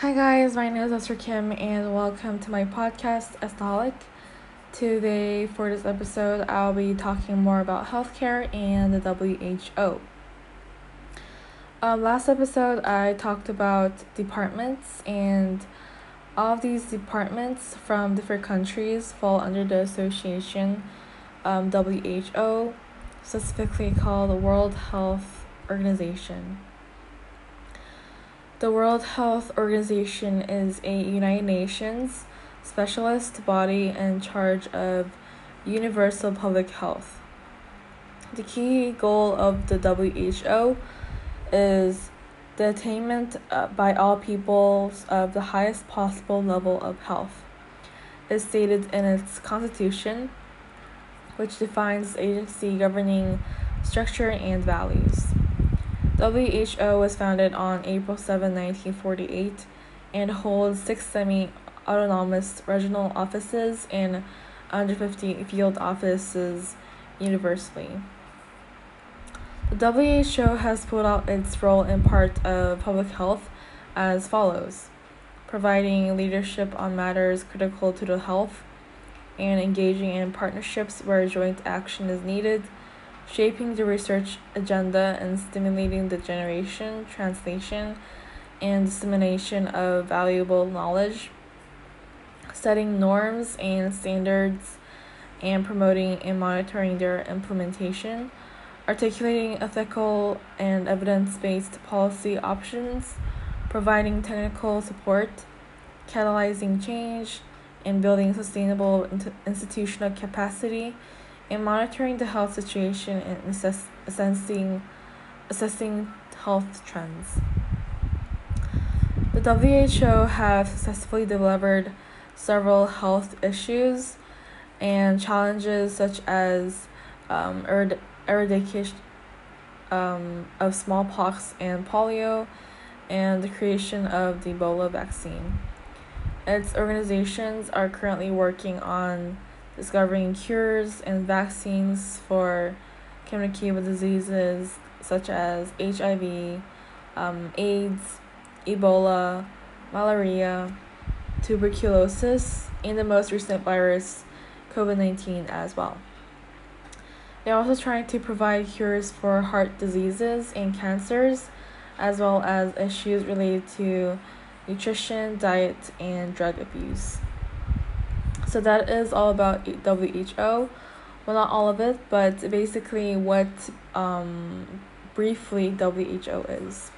Hi guys, my name is Esther Kim and welcome to my podcast Estaholic. Today for this episode I'll be talking more about healthcare and the WHO. Um, last episode I talked about departments and all of these departments from different countries fall under the association um, WHO, specifically called the World Health Organization. The World Health Organization is a United Nations specialist body in charge of universal public health. The key goal of the WHO is the attainment uh, by all peoples of the highest possible level of health. Is stated in its constitution, which defines the agency governing structure and values. WHO was founded on April 7, 1948, and holds six semi autonomous regional offices and 150 field offices universally. The WHO has put out its role in part of public health as follows providing leadership on matters critical to the health and engaging in partnerships where joint action is needed shaping the research agenda and stimulating the generation, translation, and dissemination of valuable knowledge, setting norms and standards, and promoting and monitoring their implementation, articulating ethical and evidence based policy options, providing technical support, catalyzing change, and building sustainable institutional capacity in monitoring the health situation and assess- assessing, assessing health trends. The WHO have successfully delivered several health issues and challenges such as um, erad- eradication um, of smallpox and polio and the creation of the Ebola vaccine. Its organizations are currently working on discovering cures and vaccines for communicable diseases such as HIV, um, AIDS, Ebola, malaria, tuberculosis, and the most recent virus, COVID 19, as well. They're also trying to provide cures for heart diseases and cancers, as well as issues related to nutrition, diet, and drug abuse. So that is all about WHO. Well, not all of it, but basically what um, briefly WHO is.